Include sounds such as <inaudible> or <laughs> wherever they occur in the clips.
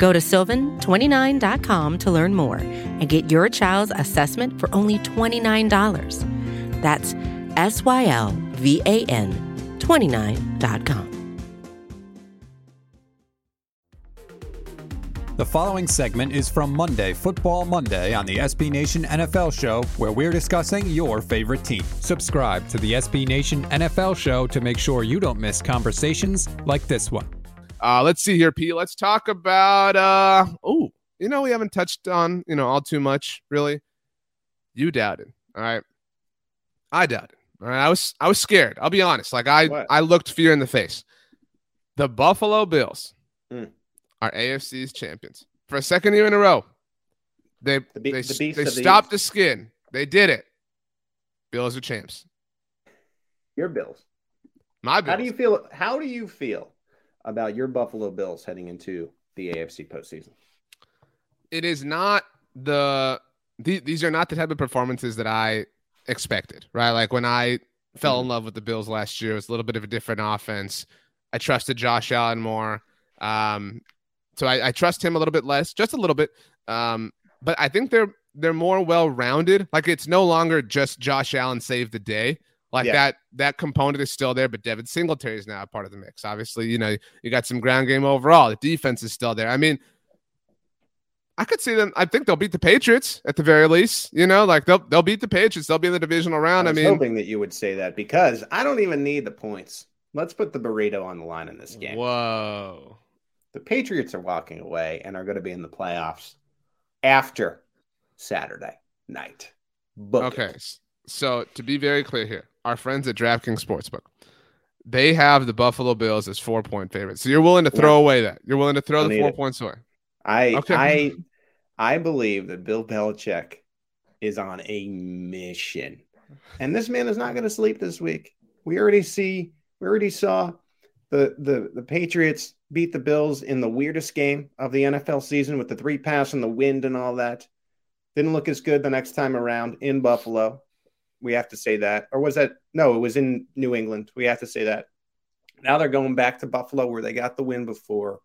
Go to sylvan29.com to learn more and get your child's assessment for only $29. That's S Y L V A N 29.com. The following segment is from Monday, Football Monday, on the SB Nation NFL Show, where we're discussing your favorite team. Subscribe to the SB Nation NFL Show to make sure you don't miss conversations like this one. Uh, let's see here, Pete. Let's talk about. Uh, oh, you know we haven't touched on you know all too much really. You doubted, all right. I doubted. All right, I was I was scared. I'll be honest. Like I What? I looked fear in the face. The Buffalo Bills Hmm. are AFC's champions for a second year in a row. They The be- they, the they of the stopped the skin. They did it. Bills are champs. Your Bills. My Bills. How do you feel? How do you feel about your Buffalo Bills heading into the AFC postseason? it is not the, the these are not the type of performances that I expected, right? Like when I fell in love with the Bills last year, it was a little bit of a different offense. I trusted Josh Allen more. Um, so I, I trust him a little bit less, just a little bit. Um, but I think they're they're more well rounded. Like it's no longer just Josh Allen saved the day. Like Yeah. that that component is still there, but Devin Singletary is now a part of the mix. Obviously, you know, you got some ground game overall. The defense is still there. I mean, I could see them. I think they'll beat the Patriots at the very least. You know, like they'll they'll beat the Patriots. They'll be in the divisional round. I, I was mean, hoping that you would say that because I don't even need the points. Let's put the burrito on the line in this game. whoa. The Patriots are walking away and are going to be in the playoffs after Saturday night. Book Okay. it. So to be very clear here, our friends at DraftKings Sportsbook, they have the Buffalo Bills as four point favorites. So you're willing to throw away that. You're willing to throw the four it. points away. I Okay. I I believe that Bill Belichick is on a mission. And this man is not going to sleep this week. We already see we already saw the the the Patriots beat the Bills in the weirdest game of the NFL season with the three pass and the wind and all that. Didn't look as good the next time around in Buffalo. We have to say that. Or was that no, it was in New England. We have to say that. Now they're going back to Buffalo where they got the win before.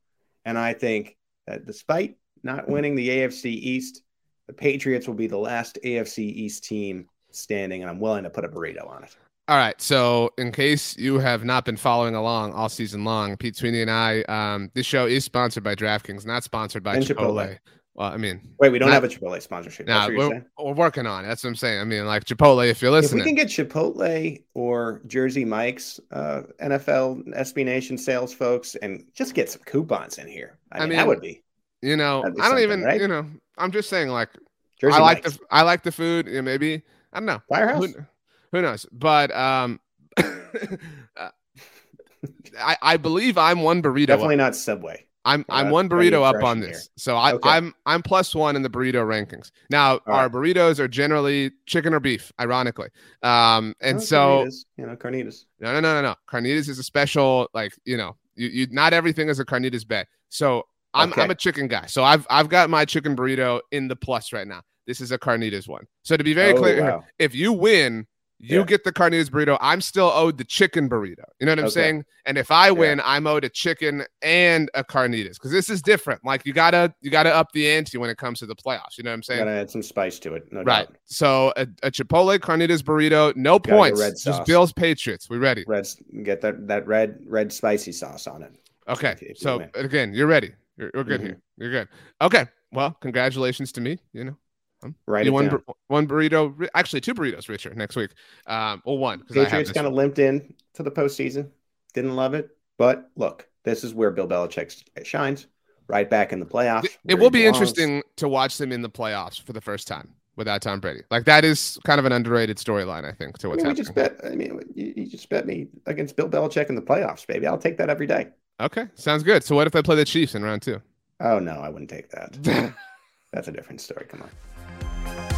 And I think that despite not winning the AFC East, the Patriots will be the last AFC East team standing, and I'm willing to put a burrito on it. All right. So, in case you have not been following along all season long, Pete Sweeney and I, um, this show is sponsored by DraftKings, not sponsored by Chipotle. Chipotle. Well, I mean, Wait, we don't Not- have a Chipotle sponsorship. nah, That's what you're we're, we're working on it. That's what I'm saying. I mean, like Chipotle, if you're If we can get Chipotle or Jersey Mike's uh, NFL SB Nation sales folks and just get some coupons in here, I, I mean, mean, that would be you know, be I don't even, right? you know, I'm just saying, like, Jersey I like Mike's. the, I like the food. Yeah, maybe I don't know. Firehouse. Who, who knows? But um, <laughs> <laughs> uh, I I believe I'm one burrito. Definitely not Subway. I'm I'm one burrito up on here. this. So I Okay. I'm I'm plus one in the burrito rankings. Now our burritos are generally chicken or beef, ironically. Um, and Oh, so carnitas, you know, carnitas. no no no no no. Carnitas is a special like you know you, you not everything is a carnitas bet. So I'm Okay. I'm a chicken guy. So I've I've got my chicken burrito in the plus right now. This is a carnitas one. So to be very Oh, clear, wow. if you win, you Yeah. get the carnitas burrito. I'm still owed the chicken burrito. You know what I'm Okay. saying? And if I win, I'm owed a chicken and a carnitas because this is different. Like you gotta you gotta up the ante when it comes to the playoffs. You know what I'm saying? Gotta add some spice to it. No Right. doubt. So a, a Chipotle carnitas burrito, no Gotta points. red Just. Bills Patriots. We ready? Red, get that that red red spicy sauce on it. Okay. if if So win. again, you're ready. You're, you're good Mhm. here. You're good. Okay. Well, congratulations to me. You know, Right. one bur- one burrito, actually two burritos, Richard, next week. Um, well, one Patriots kind of limped in to the postseason. Didn't love it, but look, this is where Bill Belichick shines. Right back in the playoffs. It, it will be belongs. interesting to watch them in the playoffs for the first time without Tom Brady. Like that is kind of an underrated storyline, I think, to I what's mean, we happening. just bet. I mean, you, you just bet me against Bill Belichick in the playoffs, baby. I'll take that every day. Okay, sounds good. So what if I play the Chiefs in round two? Oh no, I wouldn't take that. <laughs> That's a different story. Come on.